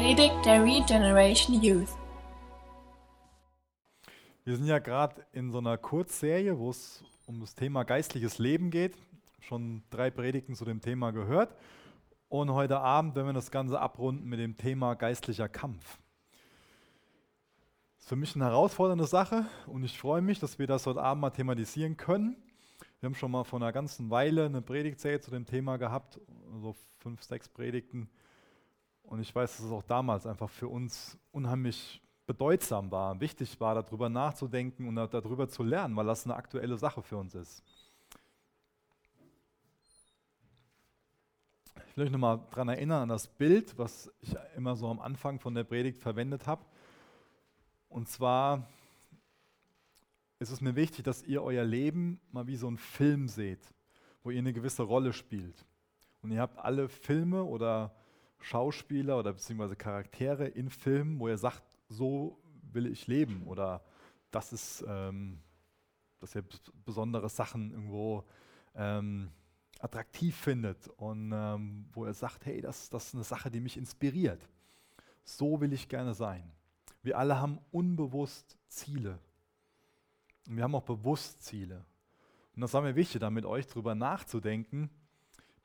Predigt der Regeneration Youth. Wir sind ja gerade in so einer Kurzserie, wo es um das Thema geistliches Leben geht. Schon drei Predigten zu dem Thema gehört. Und heute Abend werden wir das Ganze abrunden mit dem Thema geistlicher Kampf. Das ist für mich eine herausfordernde Sache und ich freue mich, dass wir das heute Abend mal thematisieren können. Wir haben schon mal vor einer ganzen Weile eine Predigtserie zu dem Thema gehabt, so fünf, sechs Predigten. Und ich weiß, dass es auch damals einfach für uns unheimlich bedeutsam war, wichtig war, darüber nachzudenken und darüber zu lernen, weil das eine aktuelle Sache für uns ist. Ich will euch nochmal daran erinnern, an das Bild, was ich immer so am Anfang von der Predigt verwendet habe. Und zwar ist es mir wichtig, dass ihr euer Leben mal wie so ein Film seht, wo ihr eine gewisse Rolle spielt. Und ihr habt alle Filme oder Schauspieler oder beziehungsweise Charaktere in Filmen, wo er sagt, so will ich leben oder das ist, ähm, dass er besondere Sachen irgendwo ähm, attraktiv findet und ähm, wo er sagt, hey, das, das ist eine Sache, die mich inspiriert. So will ich gerne sein. Wir alle haben unbewusst Ziele. Und wir haben auch bewusst Ziele. Und das war mir wichtig, da mit euch drüber nachzudenken.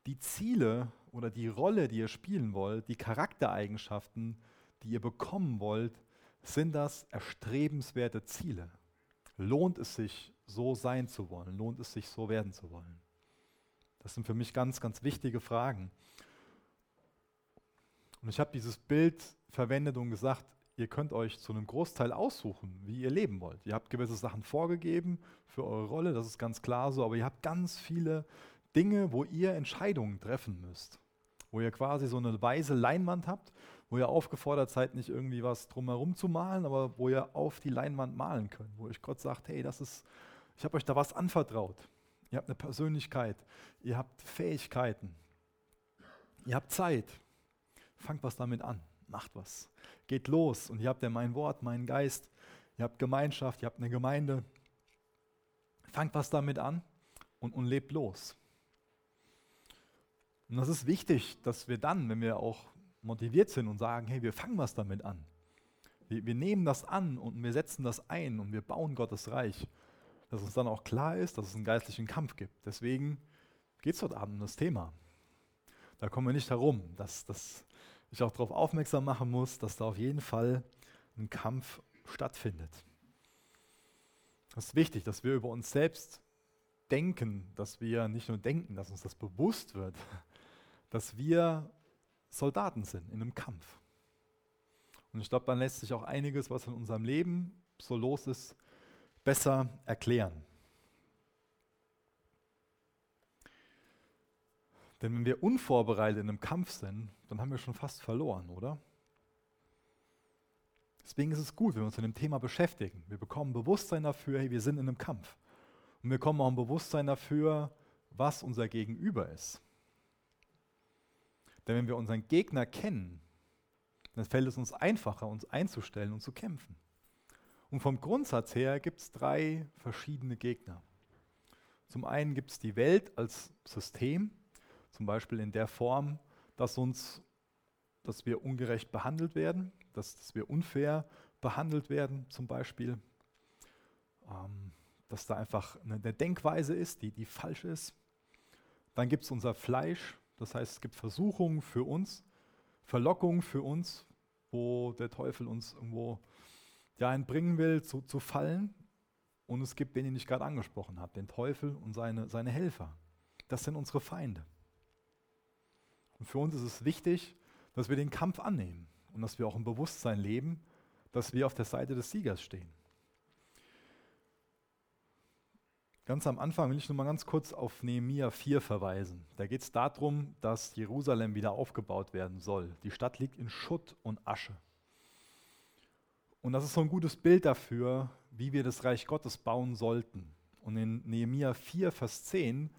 Die Ziele oder die Rolle, die ihr spielen wollt, die Charaktereigenschaften, die ihr bekommen wollt, sind das erstrebenswerte Ziele. Lohnt es sich, so sein zu wollen? Lohnt es sich, so werden zu wollen? Das sind für mich ganz, ganz wichtige Fragen. Und ich habe dieses Bild verwendet und gesagt, ihr könnt euch zu einem Großteil aussuchen, wie ihr leben wollt. Ihr habt gewisse Sachen vorgegeben für eure Rolle, das ist ganz klar so, aber ihr habt ganz viele Dinge, wo ihr Entscheidungen treffen müsst wo ihr quasi so eine weiße Leinwand habt, wo ihr aufgefordert seid, nicht irgendwie was drumherum zu malen, aber wo ihr auf die Leinwand malen könnt, wo euch Gott sagt, hey, das ist, ich habe euch da was anvertraut. Ihr habt eine Persönlichkeit, ihr habt Fähigkeiten, ihr habt Zeit. Fangt was damit an, macht was. Geht los und ihr habt ja mein Wort, meinen Geist, ihr habt Gemeinschaft, ihr habt eine Gemeinde. Fangt was damit an und, und lebt los. Und das ist wichtig, dass wir dann, wenn wir auch motiviert sind und sagen, hey, wir fangen was damit an. Wir, wir nehmen das an und wir setzen das ein und wir bauen Gottes Reich. Dass uns dann auch klar ist, dass es einen geistlichen Kampf gibt. Deswegen geht es heute Abend um das Thema. Da kommen wir nicht herum, dass, dass ich auch darauf aufmerksam machen muss, dass da auf jeden Fall ein Kampf stattfindet. Es ist wichtig, dass wir über uns selbst denken, dass wir nicht nur denken, dass uns das bewusst wird, dass wir Soldaten sind in einem Kampf. Und ich glaube, dann lässt sich auch einiges, was in unserem Leben so los ist, besser erklären. Denn wenn wir unvorbereitet in einem Kampf sind, dann haben wir schon fast verloren, oder? Deswegen ist es gut, wenn wir uns mit dem Thema beschäftigen. Wir bekommen Bewusstsein dafür, hey, wir sind in einem Kampf. Und wir bekommen auch ein Bewusstsein dafür, was unser Gegenüber ist. Denn wenn wir unseren Gegner kennen, dann fällt es uns einfacher, uns einzustellen und zu kämpfen. Und vom Grundsatz her gibt es drei verschiedene Gegner. Zum einen gibt es die Welt als System, zum Beispiel in der Form, dass uns, dass wir ungerecht behandelt werden, dass, dass wir unfair behandelt werden, zum Beispiel, ähm, dass da einfach eine, eine Denkweise ist, die, die falsch ist. Dann gibt es unser Fleisch, das heißt, es gibt Versuchungen für uns, Verlockungen für uns, wo der Teufel uns irgendwo ja, entbringen will, zu, zu fallen. Und es gibt den, ich gerade angesprochen habe, den Teufel und seine, seine Helfer. Das sind unsere Feinde. Und für uns ist es wichtig, dass wir den Kampf annehmen und dass wir auch im Bewusstsein leben, dass wir auf der Seite des Siegers stehen. Ganz am Anfang will ich nur mal ganz kurz auf Nehemia 4 verweisen. Da geht es darum, dass Jerusalem wieder aufgebaut werden soll. Die Stadt liegt in Schutt und Asche. Und das ist so ein gutes Bild dafür, wie wir das Reich Gottes bauen sollten. Und in Nehemia 4, Vers 10,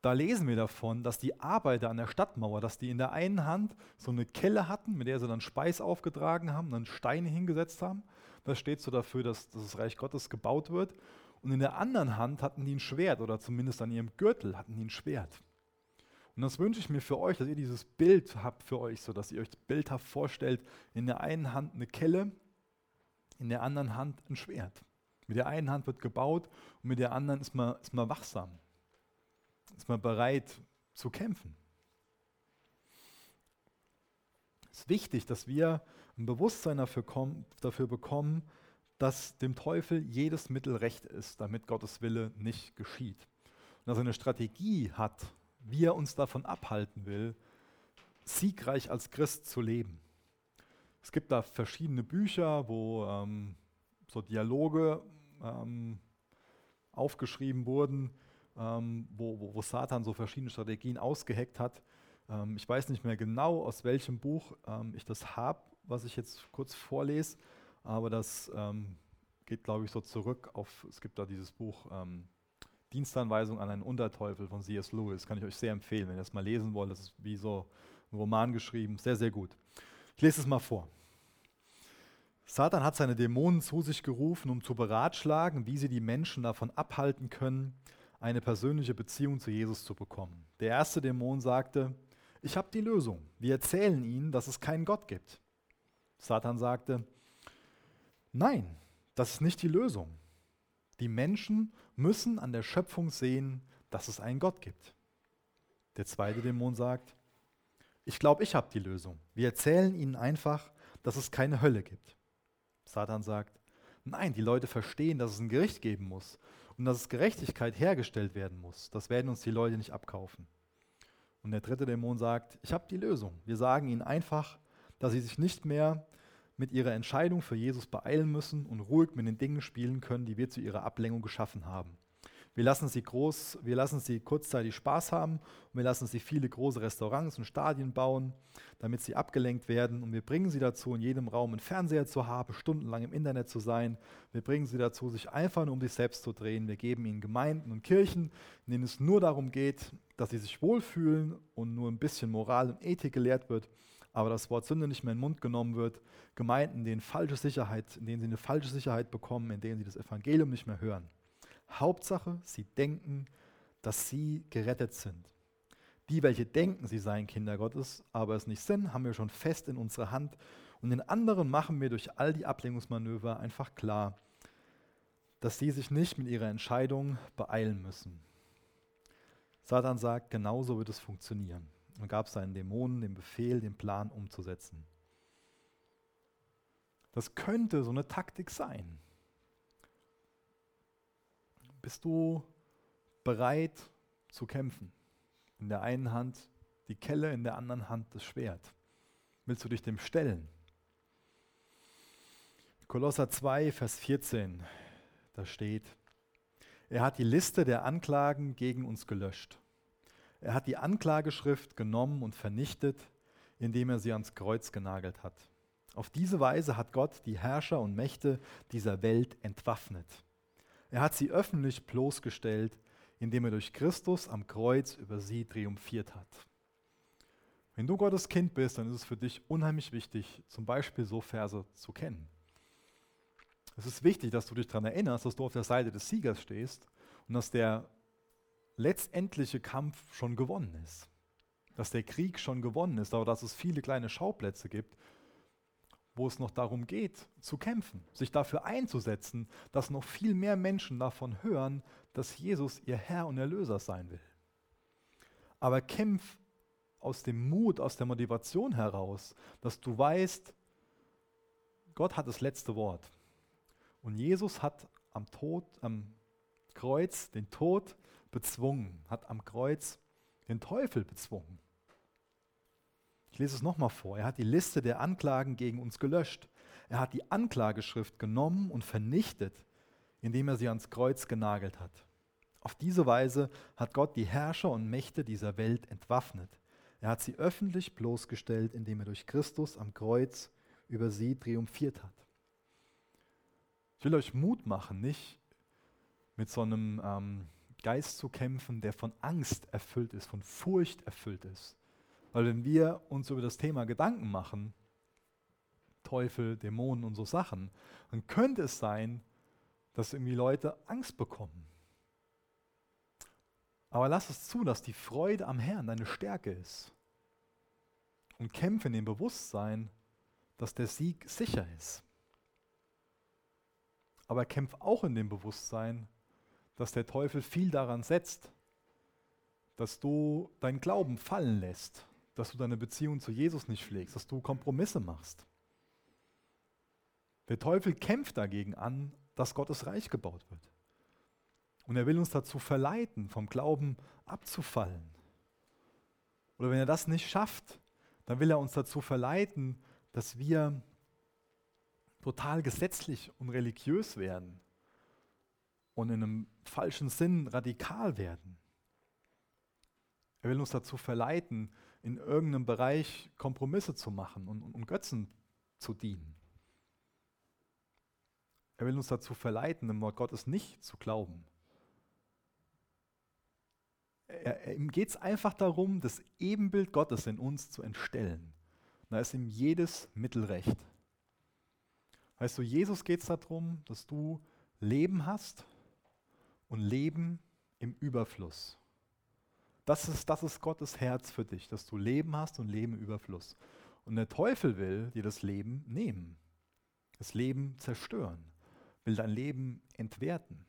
da lesen wir davon, dass die Arbeiter an der Stadtmauer, dass die in der einen Hand so eine Kelle hatten, mit der sie dann Speis aufgetragen haben, dann Steine hingesetzt haben. Das steht so dafür, dass das Reich Gottes gebaut wird. Und in der anderen Hand hatten die ein Schwert oder zumindest an ihrem Gürtel hatten die ein Schwert. Und das wünsche ich mir für euch, dass ihr dieses Bild habt für euch, so dass ihr euch bildhaft vorstellt, in der einen Hand eine Kelle, in der anderen Hand ein Schwert. Mit der einen Hand wird gebaut und mit der anderen ist man, ist man wachsam, ist man bereit zu kämpfen. Es ist wichtig, dass wir ein Bewusstsein dafür, kommen, dafür bekommen, dass dem Teufel jedes Mittel recht ist, damit Gottes Wille nicht geschieht. Und dass er eine Strategie hat, wie er uns davon abhalten will, siegreich als Christ zu leben. Es gibt da verschiedene Bücher, wo ähm, so Dialoge ähm, aufgeschrieben wurden, ähm, wo, wo, wo, Satan so verschiedene Strategien ausgeheckt hat. Ähm, ich weiß nicht mehr genau, aus welchem Buch ähm, ich das habe, was ich jetzt kurz vorlese, aber das ähm, geht, glaube ich, so zurück auf, es gibt da dieses Buch Dienstanweisung an einen Unterteufel von C.S. Lewis. Kann ich euch sehr empfehlen, wenn ihr das mal lesen wollt. Das ist wie so ein Roman geschrieben. Sehr, sehr gut. Ich lese es mal vor. Satan hat seine Dämonen zu sich gerufen, um zu beratschlagen, wie sie die Menschen davon abhalten können, eine persönliche Beziehung zu Jesus zu bekommen. Der erste Dämon sagte, ich habe die Lösung. Wir erzählen ihnen, dass es keinen Gott gibt. Satan sagte, nein, das ist nicht die Lösung. Die Menschen müssen an der Schöpfung sehen, dass es einen Gott gibt. Der zweite Dämon sagt, ich glaube, ich habe die Lösung. Wir erzählen ihnen einfach, dass es keine Hölle gibt. Satan sagt, nein, die Leute verstehen, dass es ein Gericht geben muss und dass Gerechtigkeit hergestellt werden muss. Das werden uns die Leute nicht abkaufen. Und der dritte Dämon sagt, ich habe die Lösung. Wir sagen ihnen einfach, dass sie sich nicht mehr mit ihrer Entscheidung für Jesus beeilen müssen und ruhig mit den Dingen spielen können, die wir zu ihrer Ablenkung geschaffen haben. Wir lassen sie groß, wir lassen sie kurzzeitig Spaß haben und wir lassen sie viele große Restaurants und Stadien bauen, damit sie abgelenkt werden und wir bringen sie dazu, in jedem Raum einen Fernseher zu haben, stundenlang im Internet zu sein. Wir bringen sie dazu, sich einfach nur um sich selbst zu drehen. Wir geben ihnen Gemeinden und Kirchen, in denen es nur darum geht, dass sie sich wohlfühlen und nur ein bisschen Moral und Ethik gelehrt wird aber das Wort Sünde nicht mehr in den Mund genommen wird, Gemeinden, in denen falsche Sicherheit, in denen sie eine falsche Sicherheit bekommen, in denen sie das Evangelium nicht mehr hören. Hauptsache, sie denken, dass sie gerettet sind. Die, welche denken, sie seien Kinder Gottes, aber es nicht sind, haben wir schon fest in unserer Hand. Und den anderen machen wir durch all die Ablenkungsmanöver einfach klar, dass sie sich nicht mit ihrer Entscheidung beeilen müssen. Satan sagt, genauso wird es funktionieren und gab seinen Dämonen den Befehl, den Plan umzusetzen. Das könnte so eine Taktik sein. Bist du bereit zu kämpfen? In der einen Hand die Kelle, in der anderen Hand das Schwert. Willst du dich dem stellen? Kolosser 2, Vers 14, da steht, er hat die Liste der Anklagen gegen uns gelöscht er hat die Anklageschrift genommen und vernichtet, indem er sie ans Kreuz genagelt hat. Auf diese Weise hat Gott die Herrscher und Mächte dieser Welt entwaffnet. Er hat sie öffentlich bloßgestellt, indem er durch Christus am Kreuz über sie triumphiert hat. Wenn du Gottes Kind bist, dann ist es für dich unheimlich wichtig, zum Beispiel so Verse zu kennen. Es ist wichtig, dass du dich daran erinnerst, dass du auf der Seite des Siegers stehst und dass der letztendliche Kampf schon gewonnen ist. Dass der Krieg schon gewonnen ist, aber dass es viele kleine Schauplätze gibt, wo es noch darum geht, zu kämpfen, sich dafür einzusetzen, dass noch viel mehr Menschen davon hören, dass Jesus ihr Herr und Erlöser sein will. Aber kämpf aus dem Mut, aus der Motivation heraus, dass du weißt, Gott hat das letzte Wort. Und Jesus hat am Tod, am Kreuz den Tod bezwungen, hat am Kreuz den Teufel bezwungen. Ich lese es nochmal vor. Er hat die Liste der Anklagen gegen uns gelöscht. Er hat die Anklageschrift genommen und vernichtet, indem er sie ans Kreuz genagelt hat. Auf diese Weise hat Gott die Herrscher und Mächte dieser Welt entwaffnet. Er hat sie öffentlich bloßgestellt, indem er durch Christus am Kreuz über sie triumphiert hat. Ich will euch Mut machen, nicht mit so einem ähm, Geist zu kämpfen, der von Angst erfüllt ist, von Furcht erfüllt ist. Weil wenn wir uns über das Thema Gedanken machen, Teufel, Dämonen und so Sachen, dann könnte es sein, dass irgendwie Leute Angst bekommen. Aber lass es zu, dass die Freude am Herrn deine Stärke ist. Und kämpfe in dem Bewusstsein, dass der Sieg sicher ist. Aber kämpf auch in dem Bewusstsein, dass der Teufel viel daran setzt, dass du deinen Glauben fallen lässt, dass du deine Beziehung zu Jesus nicht pflegst, dass du Kompromisse machst. Der Teufel kämpft dagegen an, dass Gottes Reich gebaut wird. Und er will uns dazu verleiten, vom Glauben abzufallen. Oder wenn er das nicht schafft, dann will er uns dazu verleiten, dass wir total gesetzlich und religiös werden und in einem falschen Sinn radikal werden. Er will uns dazu verleiten, in irgendeinem Bereich Kompromisse zu machen und, und, und Götzen zu dienen. Er will uns dazu verleiten, dem Wort Gottes nicht zu glauben. Er, ihm geht es einfach darum, das Ebenbild Gottes in uns zu entstellen. Da ist ihm jedes Mittel recht. Weißt du, Jesus geht es darum, dass du Leben hast und Leben im Überfluss. Das ist, das ist Gottes Herz für dich, dass du Leben hast und Leben im Überfluss. Und der Teufel will dir das Leben nehmen, das Leben zerstören, will dein Leben entwerten.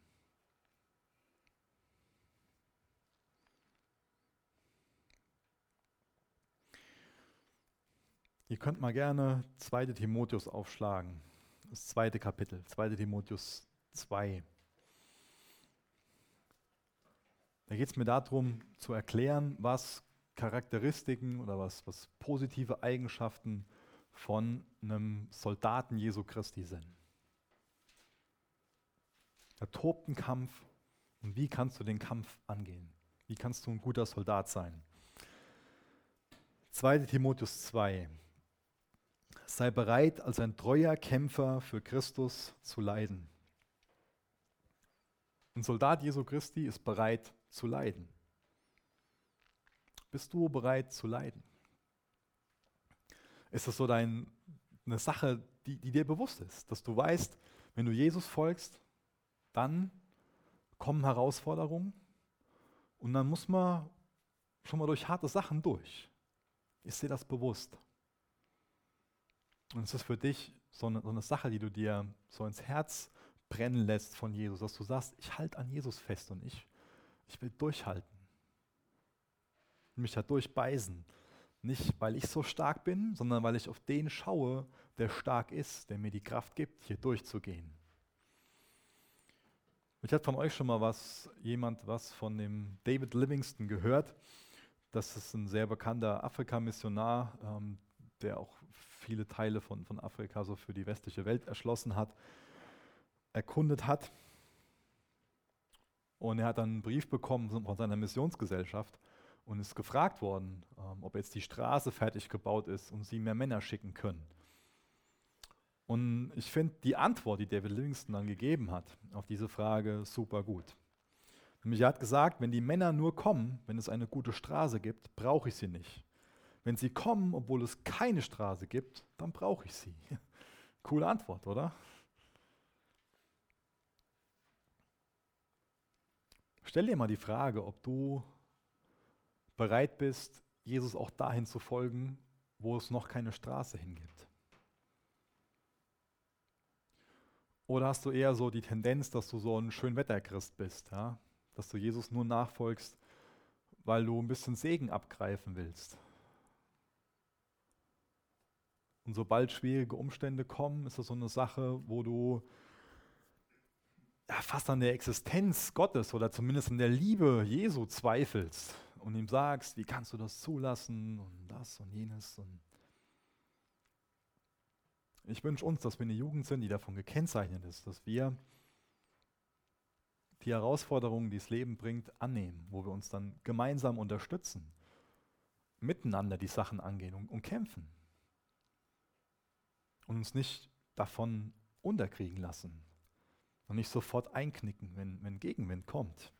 Ihr könnt mal gerne 2. Timotheus aufschlagen, das zweite Kapitel, 2. Timotheus 2. Da geht es mir darum zu erklären, was Charakteristiken oder was, was positive Eigenschaften von einem Soldaten Jesu Christi sind. Er tobt einen Kampf und wie kannst du den Kampf angehen? Wie kannst du ein guter Soldat sein? 2 Timotheus 2. Sei bereit, als ein treuer Kämpfer für Christus zu leiden. Ein Soldat Jesu Christi ist bereit zu leiden. Bist du bereit zu leiden? Ist das so dein, eine Sache, die, die dir bewusst ist, dass du weißt, wenn du Jesus folgst, dann kommen Herausforderungen und dann muss man schon mal durch harte Sachen durch. Ist dir das bewusst? Und es ist für dich so eine, so eine Sache, die du dir so ins Herz brennen lässt von Jesus, dass du sagst, ich halte an Jesus fest und ich, ich will durchhalten. Mich da durchbeißen. Nicht, weil ich so stark bin, sondern weil ich auf den schaue, der stark ist, der mir die Kraft gibt, hier durchzugehen. Ich hatte von euch schon mal was, jemand was von dem David Livingston gehört. Das ist ein sehr bekannter Afrika-Missionar, ähm, der auch viele Teile von, von Afrika so für die westliche Welt erschlossen hat, erkundet hat. Und er hat dann einen Brief bekommen von seiner Missionsgesellschaft und ist gefragt worden, ähm, ob jetzt die Straße fertig gebaut ist und sie mehr Männer schicken können. Und ich finde die Antwort, die David Livingston dann gegeben hat auf diese Frage, super gut. Nämlich er hat gesagt, wenn die Männer nur kommen, wenn es eine gute Straße gibt, brauche ich sie nicht. Wenn sie kommen, obwohl es keine Straße gibt, dann brauche ich sie. Coole Antwort, oder? Stell dir mal die Frage, ob du bereit bist, Jesus auch dahin zu folgen, wo es noch keine Straße hingibt. Oder hast du eher so die Tendenz, dass du so ein Schönwetterchrist bist, ja? dass du Jesus nur nachfolgst, weil du ein bisschen Segen abgreifen willst, und sobald schwierige Umstände kommen, ist das so eine Sache, wo du fast an der Existenz Gottes oder zumindest an der Liebe Jesu zweifelst und ihm sagst, wie kannst du das zulassen und das und jenes. Und ich wünsche uns, dass wir eine Jugend sind, die davon gekennzeichnet ist, dass wir die Herausforderungen, die das Leben bringt, annehmen, wo wir uns dann gemeinsam unterstützen, miteinander die Sachen angehen und, und kämpfen und uns nicht davon unterkriegen lassen und nicht sofort einknicken, wenn, wenn Gegenwind kommt.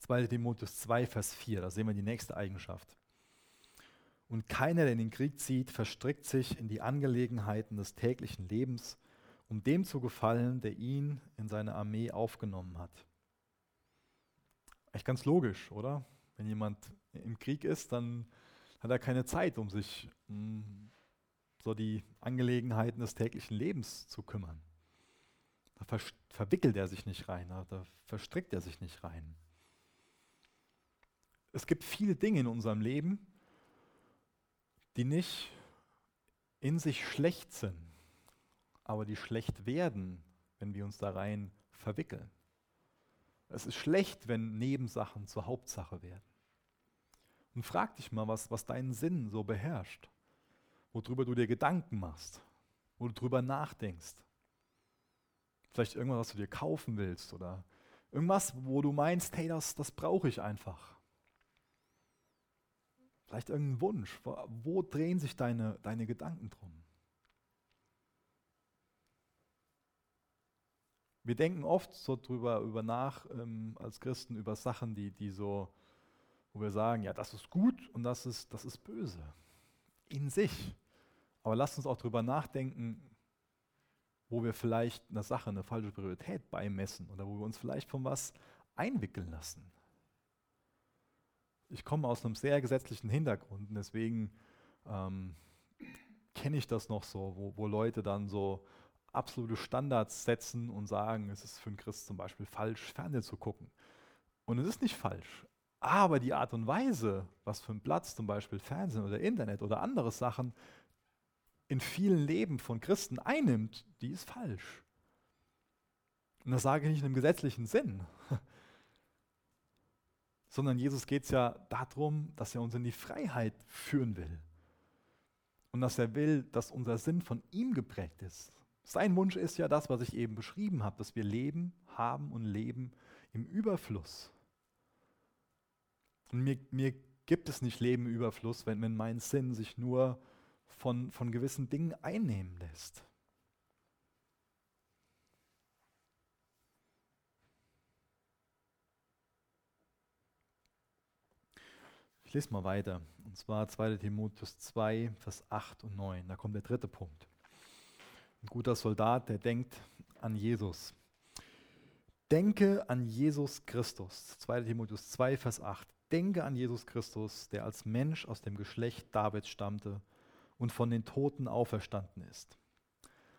2 Timotheus 2, Vers 4, da sehen wir die nächste Eigenschaft. Und keiner, der in den Krieg zieht, verstrickt sich in die Angelegenheiten des täglichen Lebens, um dem zu gefallen, der ihn in seine Armee aufgenommen hat. Echt ganz logisch, oder? Wenn jemand im Krieg ist, dann hat er keine Zeit, um sich um so die Angelegenheiten des täglichen Lebens zu kümmern. Da ver verwickelt er sich nicht rein, da verstrickt er sich nicht rein. Es gibt viele Dinge in unserem Leben, die nicht in sich schlecht sind, aber die schlecht werden, wenn wir uns da rein verwickeln. Es ist schlecht, wenn Nebensachen zur Hauptsache werden. Und frag dich mal, was, was deinen Sinn so beherrscht, worüber du dir Gedanken machst, wo du drüber nachdenkst. Vielleicht irgendwas, was du dir kaufen willst oder irgendwas, wo du meinst, hey, das, das brauche ich einfach. Vielleicht irgendein Wunsch. Wo, wo drehen sich deine, deine Gedanken drum? Wir denken oft so drüber über nach ähm, als Christen über Sachen, die, die so, wo wir sagen, ja, das ist gut und das ist, das ist böse. In sich. Aber lasst uns auch drüber nachdenken, wo wir vielleicht einer Sache eine falsche Priorität beimessen oder wo wir uns vielleicht von was einwickeln lassen. Ich komme aus einem sehr gesetzlichen Hintergrund und deswegen ähm, kenne ich das noch so, wo, wo Leute dann so absolute Standards setzen und sagen, es ist für einen Christ zum Beispiel falsch, Fernsehen zu gucken. Und es ist nicht falsch. Aber die Art und Weise, was für einen Platz zum Beispiel Fernsehen oder Internet oder andere Sachen in vielen Leben von Christen einnimmt, die ist falsch. Und das sage ich nicht in einem gesetzlichen Sinn, sondern Jesus geht es ja darum, dass er uns in die Freiheit führen will. Und dass er will, dass unser Sinn von ihm geprägt ist. Sein Wunsch ist ja das, was ich eben beschrieben habe, dass wir leben, haben und leben im Überfluss. Und mir, mir gibt es nicht Leben Überfluss, wenn, wenn mein Sinn sich nur von, von gewissen Dingen einnehmen lässt. Ich lese mal weiter. Und zwar 2 Timotheus 2, Vers 8 und 9. Da kommt der dritte Punkt. Ein guter Soldat, der denkt an Jesus. Denke an Jesus Christus. 2 Timotheus 2, Vers 8. Denke an Jesus Christus, der als Mensch aus dem Geschlecht Davids stammte und von den Toten auferstanden ist.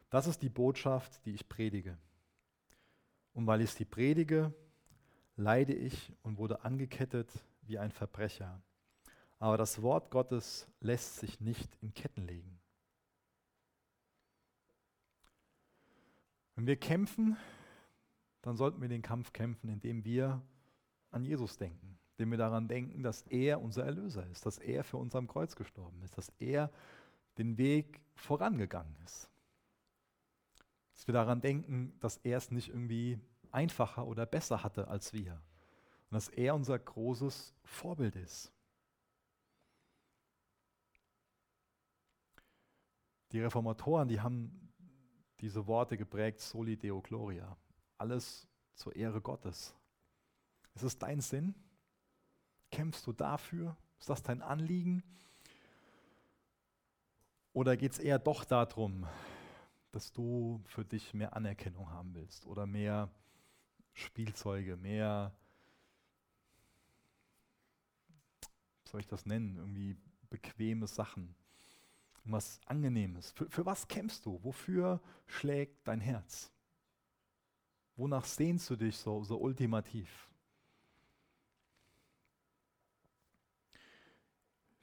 Das ist die Botschaft, die ich predige. Und weil ich sie predige, leide ich und wurde angekettet wie ein Verbrecher. Aber das Wort Gottes lässt sich nicht in Ketten legen. Wenn wir kämpfen, dann sollten wir den Kampf kämpfen, indem wir an Jesus denken, indem wir daran denken, dass er unser Erlöser ist, dass er für uns am Kreuz gestorben ist, dass er den Weg vorangegangen ist. Dass wir daran denken, dass er es nicht irgendwie einfacher oder besser hatte als wir und dass er unser großes Vorbild ist. Die Reformatoren, die haben diese Worte geprägt, Soli Deo Gloria. Alles zur Ehre Gottes. Ist es dein Sinn? Kämpfst du dafür? Ist das dein Anliegen? Oder geht es eher doch darum, dass du für dich mehr Anerkennung haben willst oder mehr Spielzeuge, mehr, wie soll ich das nennen, irgendwie bequeme Sachen? was Angenehmes. Für, für was kämpfst du? Wofür schlägt dein Herz? Wonach sehnst du dich so, so ultimativ?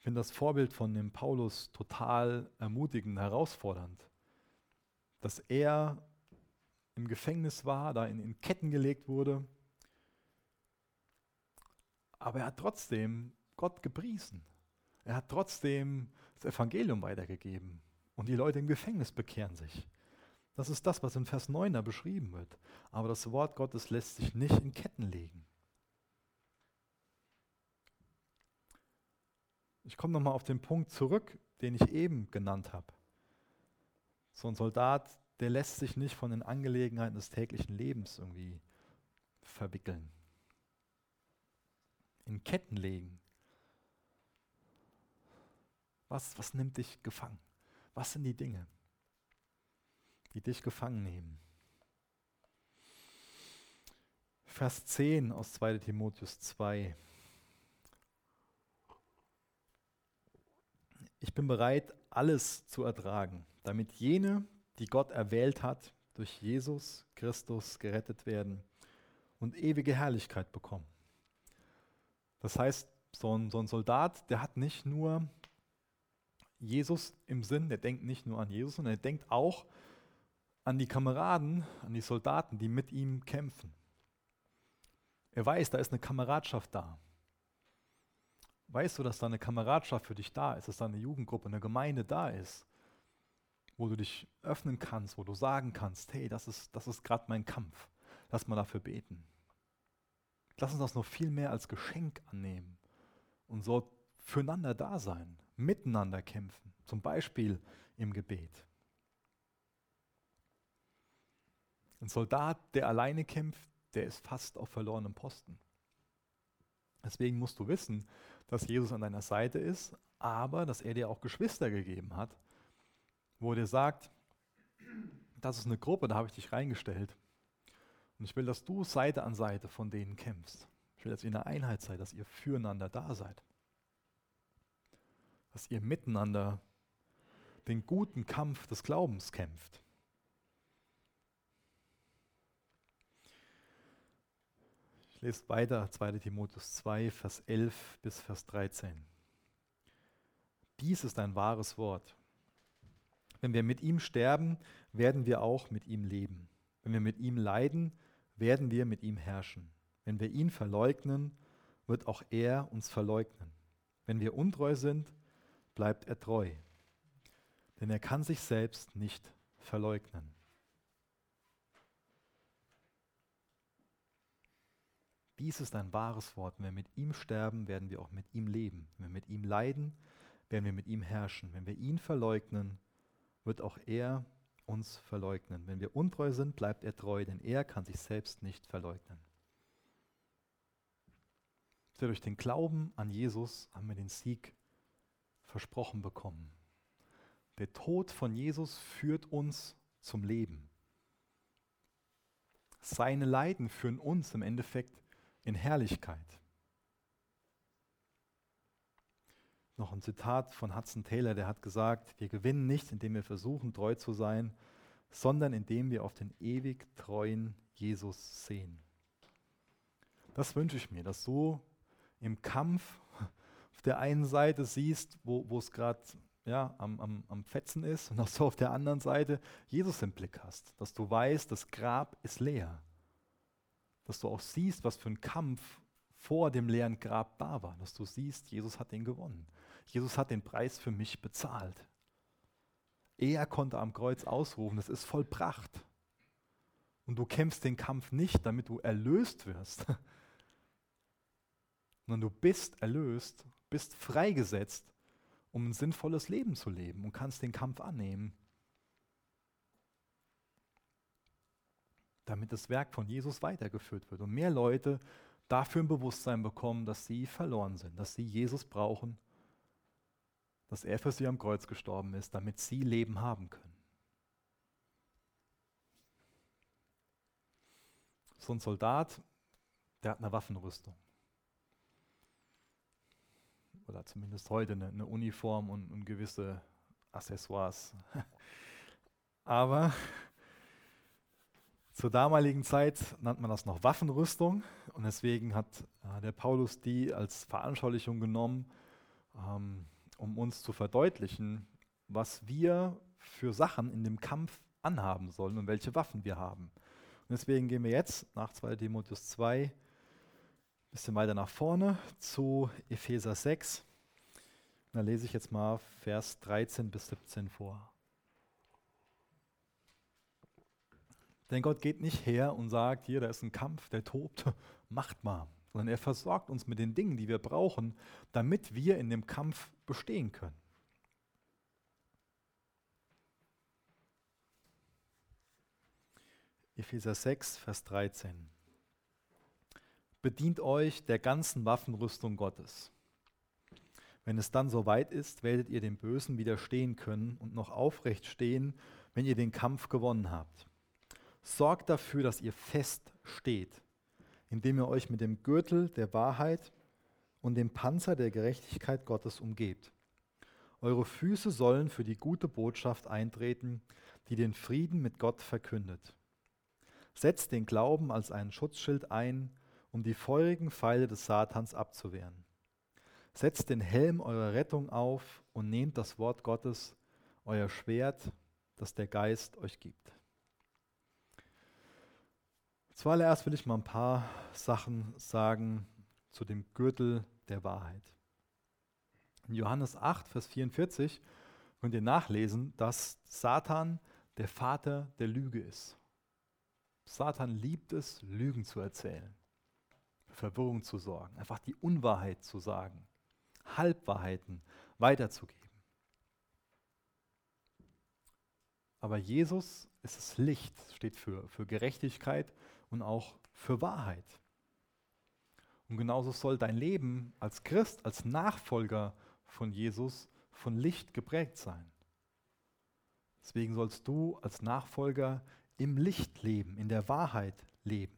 Finde das Vorbild von dem Paulus total ermutigend, herausfordernd, dass er im Gefängnis war, da in, in Ketten gelegt wurde, aber er hat trotzdem Gott gepriesen. Er hat trotzdem das Evangelium weitergegeben und die Leute im Gefängnis bekehren sich. Das ist das, was in Vers 9 da beschrieben wird. Aber das Wort Gottes lässt sich nicht in Ketten legen. Ich komme nochmal auf den Punkt zurück, den ich eben genannt habe. So ein Soldat, der lässt sich nicht von den Angelegenheiten des täglichen Lebens irgendwie verwickeln. In Ketten legen. Was, was nimmt dich gefangen? Was sind die Dinge, die dich gefangen nehmen? Vers 10 aus 2 Timotheus 2. Ich bin bereit, alles zu ertragen, damit jene, die Gott erwählt hat, durch Jesus Christus gerettet werden und ewige Herrlichkeit bekommen. Das heißt, so ein, so ein Soldat, der hat nicht nur Jesus im Sinn, der denkt nicht nur an Jesus, sondern er denkt auch an die Kameraden, an die Soldaten, die mit ihm kämpfen. Er weiß, da ist eine Kameradschaft da. Weißt du, dass da eine Kameradschaft für dich da ist, dass da eine Jugendgruppe, eine Gemeinde da ist, wo du dich öffnen kannst, wo du sagen kannst, hey, das ist, das ist gerade mein Kampf. Lass mal dafür beten. Lass uns das noch viel mehr als Geschenk annehmen und so füreinander da sein, miteinander kämpfen, zum Beispiel im Gebet. Ein Soldat, der alleine kämpft, der ist fast auf verlorenem Posten. Deswegen musst du wissen, dass Jesus an deiner Seite ist, aber dass er dir auch Geschwister gegeben hat, wo er dir sagt, das ist eine Gruppe, da habe ich dich reingestellt. Und ich will, dass du Seite an Seite von denen kämpfst. Ich will, dass ihr in der Einheit seid, dass ihr füreinander da seid. Dass ihr miteinander den guten Kampf des Glaubens kämpft. Ich lese weiter 2 Timotheus 2, Vers 11 bis Vers 13. Dies ist ein wahres Wort. Wenn wir mit ihm sterben, werden wir auch mit ihm leben. Wenn wir mit ihm leiden, werden wir mit ihm herrschen. Wenn wir ihn verleugnen, wird auch er uns verleugnen. Wenn wir untreu sind, bleibt er treu. Denn er kann sich selbst nicht verleugnen. Dies ist ein wahres Wort. Wenn wir mit ihm sterben, werden wir auch mit ihm leben. Wenn wir mit ihm leiden, werden wir mit ihm herrschen. Wenn wir ihn verleugnen, wird auch er uns verleugnen. Wenn wir untreu sind, bleibt er treu, denn er kann sich selbst nicht verleugnen. Durch den Glauben an Jesus haben wir den Sieg versprochen bekommen. Der Tod von Jesus führt uns zum Leben. Seine Leiden führen uns im Endeffekt in Herrlichkeit. Noch ein Zitat von Hudson Taylor, der hat gesagt, wir gewinnen nicht, indem wir versuchen, treu zu sein, sondern indem wir auf den ewig treuen Jesus sehen. Das wünsche ich mir, dass du im Kampf auf der einen Seite siehst, wo es gerade ja, am, am, am Fetzen ist und dass du auf der anderen Seite Jesus im Blick hast, dass du weißt, das Grab ist leer dass du auch siehst, was für ein Kampf vor dem leeren Grab da war, dass du siehst, Jesus hat den gewonnen. Jesus hat den Preis für mich bezahlt. Er konnte am Kreuz ausrufen, es ist vollbracht. Und du kämpfst den Kampf nicht, damit du erlöst wirst, sondern du bist erlöst, bist freigesetzt, um ein sinnvolles Leben zu leben und kannst den Kampf annehmen. Damit das Werk von Jesus weitergeführt wird und mehr Leute dafür ein Bewusstsein bekommen, dass sie verloren sind, dass sie Jesus brauchen, dass er für sie am Kreuz gestorben ist, damit sie Leben haben können. So ein Soldat, der hat eine Waffenrüstung. Oder zumindest heute eine, eine Uniform und, und gewisse Accessoires. Aber zur damaligen Zeit nannte man das noch Waffenrüstung und deswegen hat äh, der Paulus die als Veranschaulichung genommen, ähm, um uns zu verdeutlichen, was wir für Sachen in dem Kampf anhaben sollen und welche Waffen wir haben. Und deswegen gehen wir jetzt nach 2 Timotheus 2 ein bisschen weiter nach vorne zu Epheser 6. Da lese ich jetzt mal Vers 13 bis 17 vor. Denn Gott geht nicht her und sagt, hier, da ist ein Kampf, der tobt, macht mal. Sondern er versorgt uns mit den Dingen, die wir brauchen, damit wir in dem Kampf bestehen können. Epheser 6, Vers 13. Bedient euch der ganzen Waffenrüstung Gottes. Wenn es dann soweit ist, werdet ihr dem Bösen widerstehen können und noch aufrecht stehen, wenn ihr den Kampf gewonnen habt. Sorgt dafür, dass ihr fest steht. indem ihr euch mit dem Gürtel der Wahrheit und dem Panzer der Gerechtigkeit Gottes umgebt. Eure Füße sollen für die gute Botschaft eintreten, die den Frieden mit Gott verkündet. Setzt den Glauben als einen Schutzschild ein, um die feurigen Pfeile des Satans abzuwehren. Setzt den Helm eurer Rettung auf und nehmt das Wort Gottes, euer Schwert, das der Geist euch gibt. Zuallererst will ich mal ein paar Sachen sagen zu dem Gürtel der Wahrheit. In Johannes 8, Vers 44 könnt ihr nachlesen, dass Satan der Vater der Lüge ist. Satan liebt es, Lügen zu erzählen, für Verwirrung zu sorgen, einfach die Unwahrheit zu sagen, Halbwahrheiten weiterzugeben. Aber Jesus ist das Licht, steht für, für Gerechtigkeit und auch für Wahrheit. Und genauso soll dein Leben als Christ, als Nachfolger von Jesus von Licht geprägt sein. Deswegen sollst du als Nachfolger im Licht leben, in der Wahrheit leben.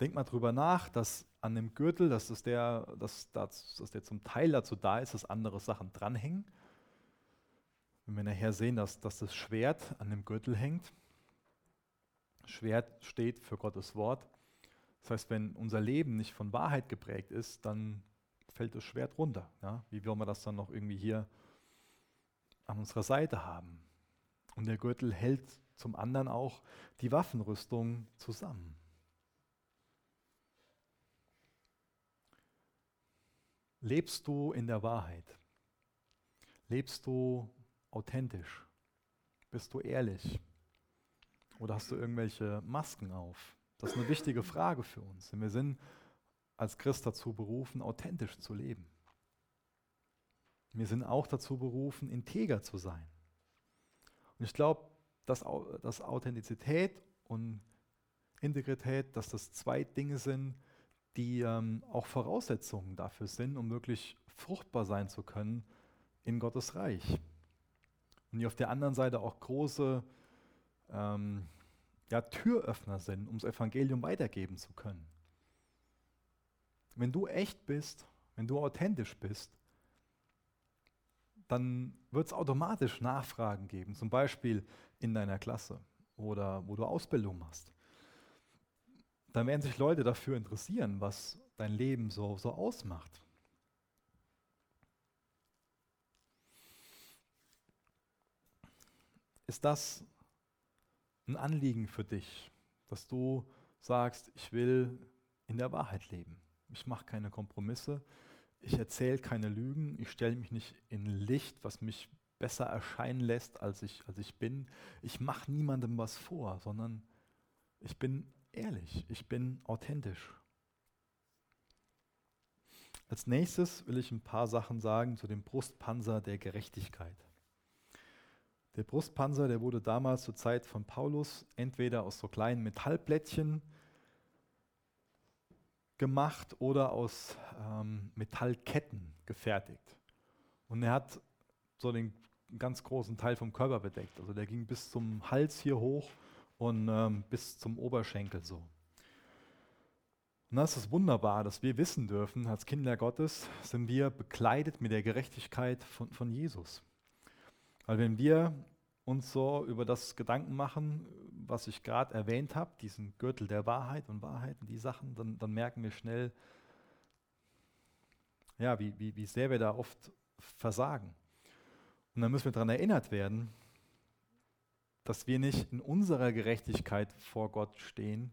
Denk mal drüber nach, dass an dem Gürtel, dass, das der, dass, dass der zum Teil dazu da ist, dass andere Sachen dranhängen. Wenn wir nachher sehen, dass, dass das Schwert an dem Gürtel hängt. Schwert steht für Gottes Wort. Das heißt, wenn unser Leben nicht von Wahrheit geprägt ist, dann fällt das Schwert runter. Ja? Wie wollen wir das dann noch irgendwie hier an unserer Seite haben? Und der Gürtel hält zum anderen auch die Waffenrüstung zusammen. Lebst du in der Wahrheit? Lebst du authentisch? Bist du ehrlich? Oder hast du irgendwelche Masken auf? Das ist eine wichtige Frage für uns. Wir sind als Christ dazu berufen, authentisch zu leben. Wir sind auch dazu berufen, integer zu sein. Und ich glaube, dass, dass Authentizität und Integrität, dass das zwei Dinge sind, die ähm, auch Voraussetzungen dafür sind, um wirklich fruchtbar sein zu können in Gottes Reich. Und die auf der anderen Seite auch große ähm, ja, Türöffner sind, um das Evangelium weitergeben zu können. Wenn du echt bist, wenn du authentisch bist, dann wird es automatisch Nachfragen geben, zum Beispiel in deiner Klasse oder wo du Ausbildung machst. Dann werden sich Leute dafür interessieren, was dein Leben so, so ausmacht. Ist das ein Anliegen für dich, dass du sagst, ich will in der Wahrheit leben? ich mache keine Kompromisse, ich erzähle keine Lügen, ich stelle mich nicht in Licht, was mich besser erscheinen lässt, als ich, als ich bin. Ich mache niemandem was vor, sondern ich bin ehrlich, ich bin authentisch. Als nächstes will ich ein paar Sachen sagen zu dem Brustpanzer der Gerechtigkeit. Der Brustpanzer, der wurde damals zur Zeit von Paulus entweder aus so kleinen Metallplättchen gemacht oder aus ähm, Metallketten gefertigt. Und er hat so den ganz großen Teil vom Körper bedeckt. Also der ging bis zum Hals hier hoch und ähm, bis zum Oberschenkel so. Und das ist wunderbar, dass wir wissen dürfen, als Kinder Gottes sind wir bekleidet mit der Gerechtigkeit von, von Jesus. Weil wenn wir uns so über das Gedanken machen, was ich gerade erwähnt habe, diesen Gürtel der Wahrheit und Wahrheiten, die Sachen, dann, dann merken wir schnell, ja, wie, wie, wie sehr wir da oft versagen. Und dann müssen wir daran erinnert werden, dass wir nicht in unserer Gerechtigkeit vor Gott stehen,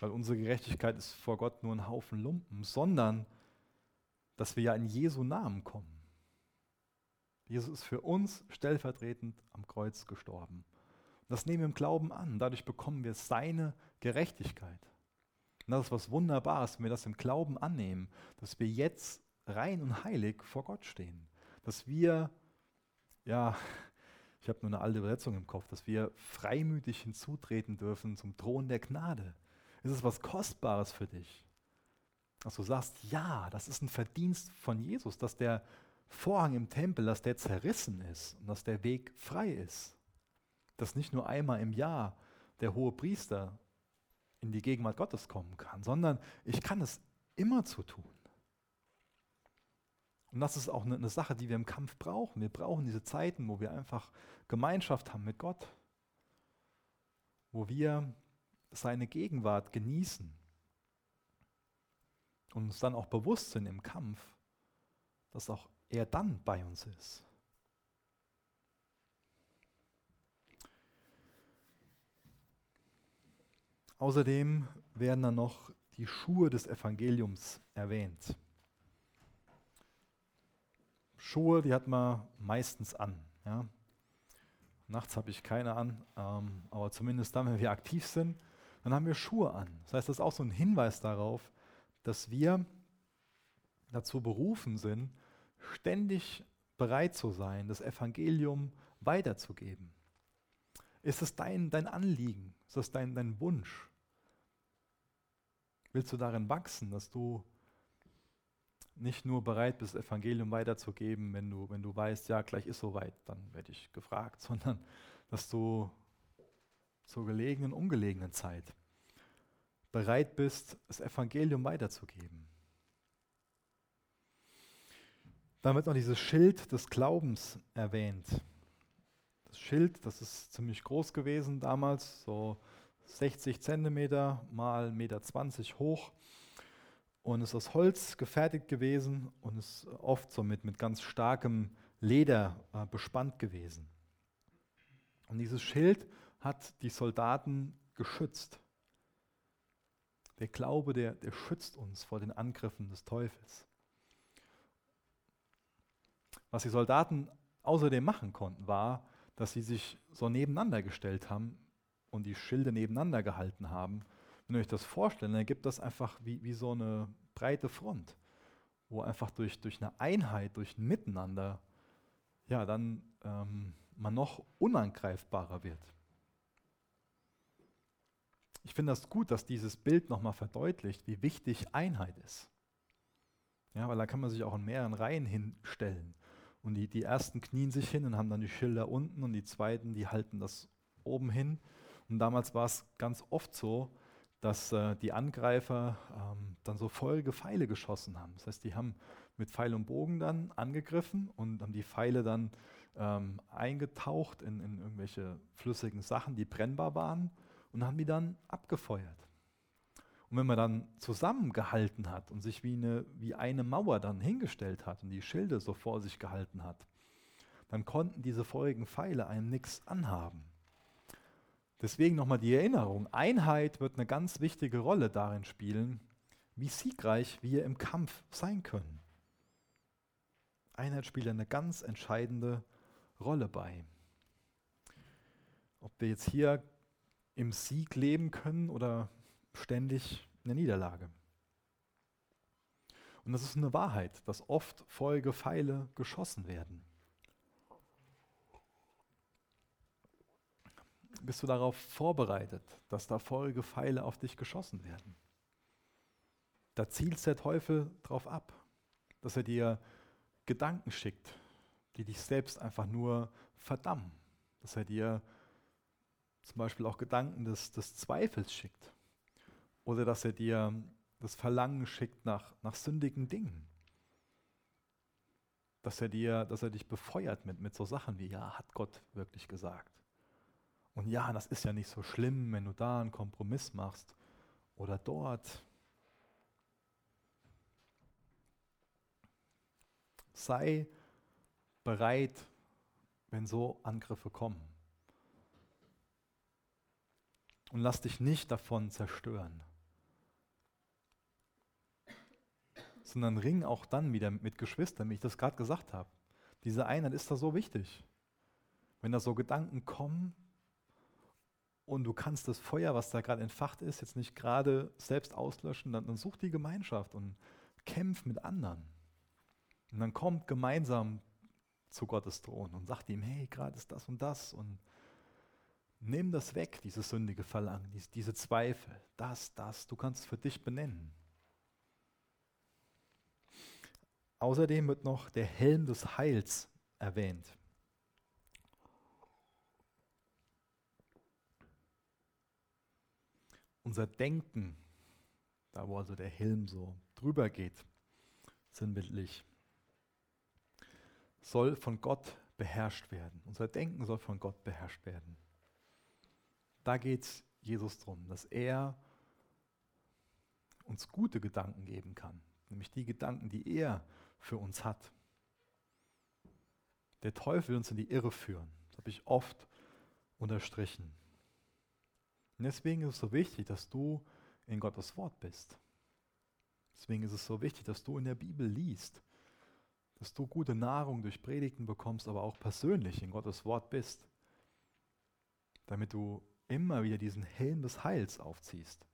weil unsere Gerechtigkeit ist vor Gott nur ein Haufen Lumpen, sondern dass wir ja in Jesu Namen kommen. Jesus ist für uns stellvertretend am Kreuz gestorben. Das nehmen wir im Glauben an. Dadurch bekommen wir seine Gerechtigkeit. Und das ist was Wunderbares, wenn wir das im Glauben annehmen, dass wir jetzt rein und heilig vor Gott stehen. Dass wir, ja, ich habe nur eine alte Übersetzung im Kopf, dass wir freimütig hinzutreten dürfen zum Thron der Gnade. Ist es was Kostbares für dich? Dass du sagst, ja, das ist ein Verdienst von Jesus, dass der Vorhang im Tempel, dass der zerrissen ist und dass der Weg frei ist dass nicht nur einmal im Jahr der hohe Priester in die Gegenwart Gottes kommen kann, sondern ich kann es immer zu tun. Und das ist auch eine, eine Sache, die wir im Kampf brauchen. Wir brauchen diese Zeiten, wo wir einfach Gemeinschaft haben mit Gott, wo wir seine Gegenwart genießen und uns dann auch bewusst sind im Kampf, dass auch er dann bei uns ist. Außerdem werden dann noch die Schuhe des Evangeliums erwähnt. Schuhe, die hat man meistens an. Ja. Nachts habe ich keine an, ähm, aber zumindest dann, wenn wir aktiv sind, dann haben wir Schuhe an. Das heißt, das ist auch so ein Hinweis darauf, dass wir dazu berufen sind, ständig bereit zu sein, das Evangelium weiterzugeben. Ist es dein, dein Anliegen? Ist es dein, dein Wunsch? Willst du darin wachsen, dass du nicht nur bereit bist, das Evangelium weiterzugeben, wenn du, wenn du weißt, ja, gleich ist soweit, dann werde ich gefragt, sondern dass du zur gelegenen, ungelegenen Zeit bereit bist, das Evangelium weiterzugeben. Dann wird noch dieses Schild des Glaubens erwähnt. Das Schild, das ist ziemlich groß gewesen damals, so 60 Zentimeter mal 1,20 Meter hoch und ist aus Holz gefertigt gewesen und ist oft so mit, mit ganz starkem Leder äh, bespannt gewesen. Und dieses Schild hat die Soldaten geschützt. Der Glaube, der, der schützt uns vor den Angriffen des Teufels. Was die Soldaten außerdem machen konnten, war, dass sie sich so nebeneinander gestellt haben und die Schilde nebeneinander gehalten haben. Wenn ihr euch das vorstellt, dann gibt das einfach wie, wie so eine breite Front, wo einfach durch, durch eine Einheit, durch ein Miteinander, ja, dann ähm, man noch unangreifbarer wird. Ich finde das gut, dass dieses Bild nochmal verdeutlicht, wie wichtig Einheit ist. Ja, weil da kann man sich auch in mehreren Reihen hinstellen. Und die, die ersten knien sich hin und haben dann die Schilder unten und die zweiten, die halten das oben hin. Und damals war es ganz oft so, dass äh, die Angreifer ähm, dann so feurige Pfeile geschossen haben. Das heißt, die haben mit Pfeil und Bogen dann angegriffen und haben die Pfeile dann ähm, eingetaucht in, in irgendwelche flüssigen Sachen, die brennbar waren und haben die dann abgefeuert. Und wenn man dann zusammengehalten hat und sich wie eine, wie eine Mauer dann hingestellt hat und die Schilde so vor sich gehalten hat, dann konnten diese feurigen Pfeile einem nichts anhaben. Deswegen nochmal die Erinnerung, Einheit wird eine ganz wichtige Rolle darin spielen, wie siegreich wir im Kampf sein können. Einheit spielt eine ganz entscheidende Rolle bei. Ob wir jetzt hier im Sieg leben können oder ständig in der Niederlage. Und das ist eine Wahrheit, dass oft feurige Pfeile geschossen werden. Bist du darauf vorbereitet, dass da feurige Pfeile auf dich geschossen werden? Da zielt der Teufel drauf ab, dass er dir Gedanken schickt, die dich selbst einfach nur verdammen, dass er dir zum Beispiel auch Gedanken des, des Zweifels schickt. Oder dass er dir das Verlangen schickt nach, nach sündigen Dingen. Dass er, dir, dass er dich befeuert mit, mit so Sachen wie, ja, hat Gott wirklich gesagt. Und ja, das ist ja nicht so schlimm, wenn du da einen Kompromiss machst oder dort. Sei bereit, wenn so Angriffe kommen. und lass dich nicht davon zerstören. Sondern ring auch dann wieder mit Geschwistern, wie ich das gerade gesagt habe. Diese Einheit ist da so wichtig. Wenn da so Gedanken kommen und du kannst das Feuer, was da gerade entfacht ist, jetzt nicht gerade selbst auslöschen, dann, dann such die Gemeinschaft und kämpf mit anderen. Und dann kommt gemeinsam zu Gottes Thron und sagt ihm, hey, gerade ist das und das und Nimm das weg, dieses sündige Verlangen, diese Zweifel, das, das, du kannst es für dich benennen. Außerdem wird noch der Helm des Heils erwähnt. unser Denken, da wo also der Helm so drüber geht, sinnbildlich, soll von Gott beherrscht werden. Unser Denken soll von Gott beherrscht werden. Da geht es Jesus darum, dass er uns gute Gedanken geben kann, nämlich die Gedanken, die er für uns hat. Der Teufel will uns in die Irre führen. Das habe ich oft unterstrichen. Und deswegen ist es so wichtig, dass du in Gottes Wort bist. Deswegen ist es so wichtig, dass du in der Bibel liest, dass du gute Nahrung durch Predigten bekommst, aber auch persönlich in Gottes Wort bist, damit du immer wieder diesen Helm des Heils aufziehst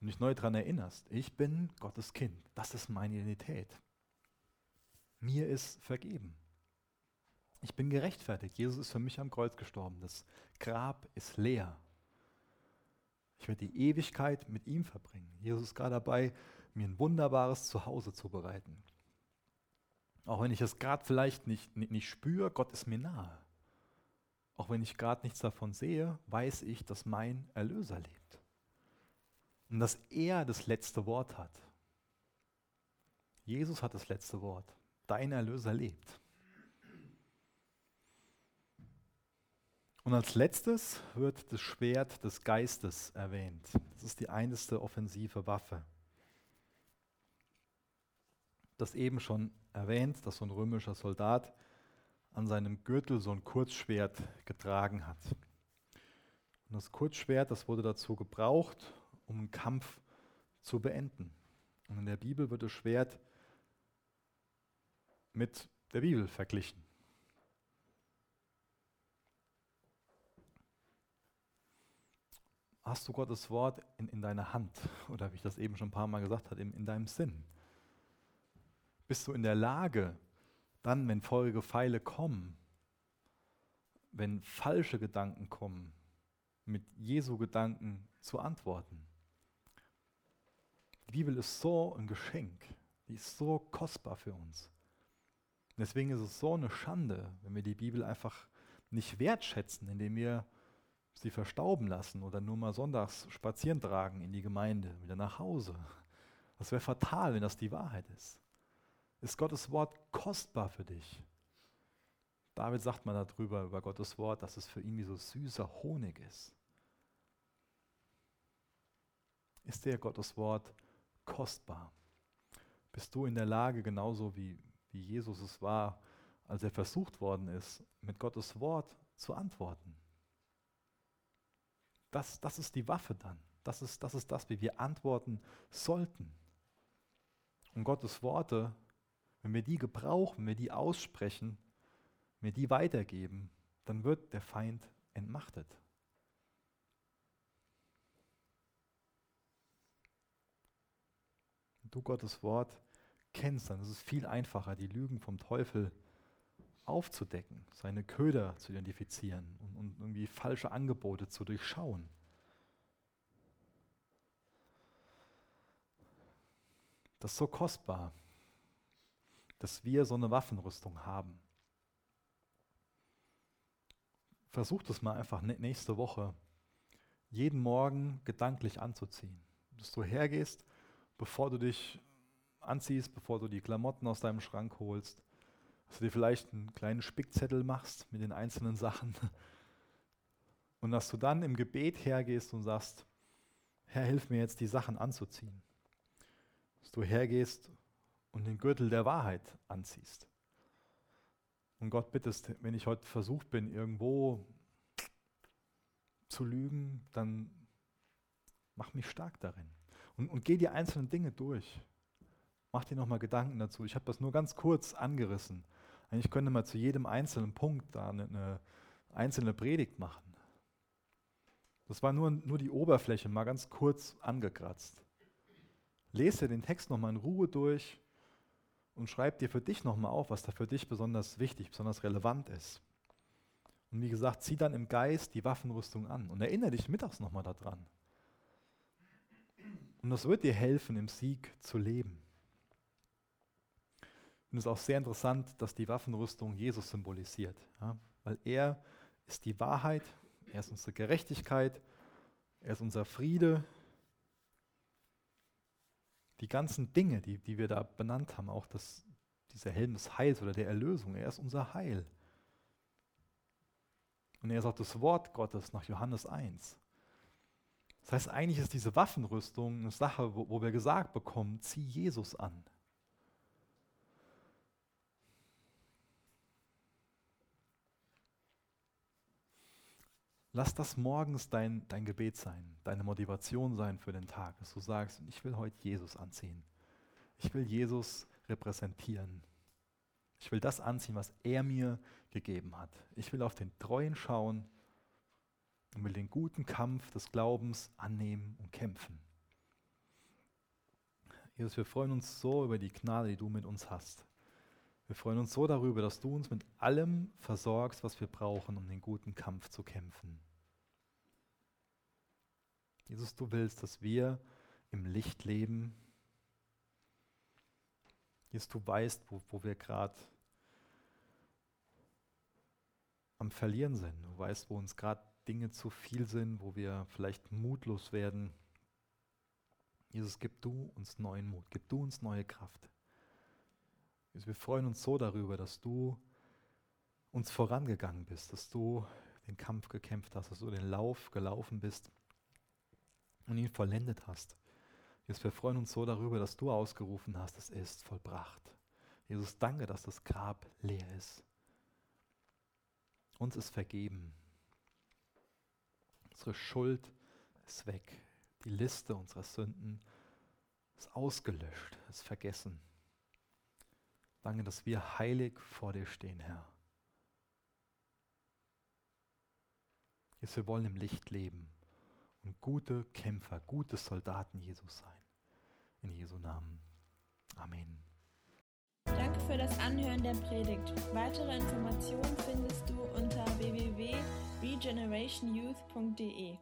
und dich neu daran erinnerst, ich bin Gottes Kind, das ist meine Identität. Mir ist vergeben. Ich bin gerechtfertigt. Jesus ist für mich am Kreuz gestorben. Das Grab ist leer. Ich werde die Ewigkeit mit ihm verbringen. Jesus ist gerade dabei, mir ein wunderbares Zuhause zu bereiten. Auch wenn ich es gerade vielleicht nicht, nicht, nicht spüre, Gott ist mir nahe. Auch wenn ich gerade nichts davon sehe, weiß ich, dass mein Erlöser lebt. Und dass er das letzte Wort hat. Jesus hat das letzte Wort. Dein Erlöser lebt. Und als letztes wird das Schwert des Geistes erwähnt. Das ist die einzige offensive Waffe. Das eben schon erwähnt, dass so ein römischer Soldat an seinem Gürtel so ein Kurzschwert getragen hat. Und das Kurzschwert, das wurde dazu gebraucht, um einen Kampf zu beenden. Und in der Bibel wird das Schwert mit der Bibel verglichen. Hast du Gottes Wort in, in deiner Hand oder wie ich das eben schon ein paar Mal gesagt habe, in, in deinem Sinn? Bist du in der Lage, dann, wenn feurige Pfeile kommen, wenn falsche Gedanken kommen, mit Jesu Gedanken zu antworten. Die Bibel ist so ein Geschenk, die ist so kostbar für uns. Deswegen ist es so eine Schande, wenn wir die Bibel einfach nicht wertschätzen, indem wir sie verstauben lassen oder nur mal sonntags spazieren tragen in die Gemeinde, wieder nach Hause. Das wäre fatal, wenn das die Wahrheit ist ist Gottes Wort kostbar für dich. David sagt mal darüber, über Gottes Wort, dass es für ihn wie so süßer Honig ist. Ist dir Gottes Wort kostbar? Bist du in der Lage, genauso wie, wie Jesus es war, als er versucht worden ist, mit Gottes Wort zu antworten? Das, das ist die Waffe dann. Das ist, das ist das, wie wir antworten sollten. Und Gottes Worte wenn wir die gebrauchen, wenn wir die aussprechen, wenn wir die weitergeben, dann wird der Feind entmachtet. Du Gottes Wort kennst, dann ist es viel einfacher, die Lügen vom Teufel aufzudecken, seine Köder zu identifizieren und, und irgendwie falsche Angebote zu durchschauen. Das ist so kostbar dass wir so eine Waffenrüstung haben. Versuch das mal einfach nächste Woche, jeden Morgen gedanklich anzuziehen. Dass du hergehst, bevor du dich anziehst, bevor du die Klamotten aus deinem Schrank holst, dass du dir vielleicht einen kleinen Spickzettel machst mit den einzelnen Sachen und dass du dann im Gebet hergehst und sagst, Herr, hilf mir jetzt die Sachen anzuziehen. Dass du hergehst und den Gürtel der Wahrheit anziehst. Und Gott bittest, wenn ich heute versucht bin, irgendwo zu lügen, dann mach mich stark darin. Und, und geh die einzelnen Dinge durch. Mach dir nochmal Gedanken dazu. Ich habe das nur ganz kurz angerissen. Eigentlich könnte man zu jedem einzelnen Punkt da eine, eine einzelne Predigt machen. Das war nur, nur die Oberfläche, mal ganz kurz angekratzt. Lese den Text nochmal in Ruhe durch und schreib dir für dich nochmal auf, was da für dich besonders wichtig, besonders relevant ist. Und wie gesagt, zieh dann im Geist die Waffenrüstung an und erinnere dich mittags nochmal daran. Und das wird dir helfen, im Sieg zu leben. Und es ist auch sehr interessant, dass die Waffenrüstung Jesus symbolisiert, ja? weil er ist die Wahrheit, er ist unsere Gerechtigkeit Er ist unser Friede. Die ganzen Dinge, die, die wir da benannt haben, auch das, dieser Helm des Heils oder der Erlösung, er ist unser Heil. Und er ist auch das Wort Gottes nach Johannes 1. Das heißt, eigentlich ist diese Waffenrüstung eine Sache, wo, wo wir gesagt bekommen, zieh Jesus an. Lass das morgens dein, dein Gebet sein, deine Motivation sein für den Tag, dass du sagst, ich will heute Jesus anziehen. Ich will Jesus repräsentieren. Ich will das anziehen, was er mir gegeben hat. Ich will auf den Treuen schauen und will den guten Kampf des Glaubens annehmen und kämpfen. Jesus, wir freuen uns so über die Gnade, die du mit uns hast. Wir freuen uns so darüber, dass du uns mit allem versorgst, was wir brauchen, um den guten Kampf zu kämpfen. Jesus, du willst, dass wir im Licht leben. Jesus, du weißt, wo, wo wir gerade am Verlieren sind. Du weißt, wo uns gerade Dinge zu viel sind, wo wir vielleicht mutlos werden. Jesus, gib du uns neuen Mut, gib du uns neue Kraft. Wir freuen uns so darüber, dass du uns vorangegangen bist, dass du den Kampf gekämpft hast, dass du den Lauf gelaufen bist und ihn vollendet hast. Jesus, wir freuen uns so darüber, dass du ausgerufen hast, es ist vollbracht. Jesus, danke, dass das Grab leer ist. Uns ist vergeben. Unsere Schuld ist weg. Die Liste unserer Sünden ist ausgelöscht, ist vergessen. Danke, dass wir heilig vor dir stehen, Herr. Jesus, wir wollen im Licht leben und gute Kämpfer, gute Soldaten Jesus sein. In Jesu Namen. Amen. Danke für das Anhören der Predigt. Weitere Informationen findest du unter www.regenerationyouth.de.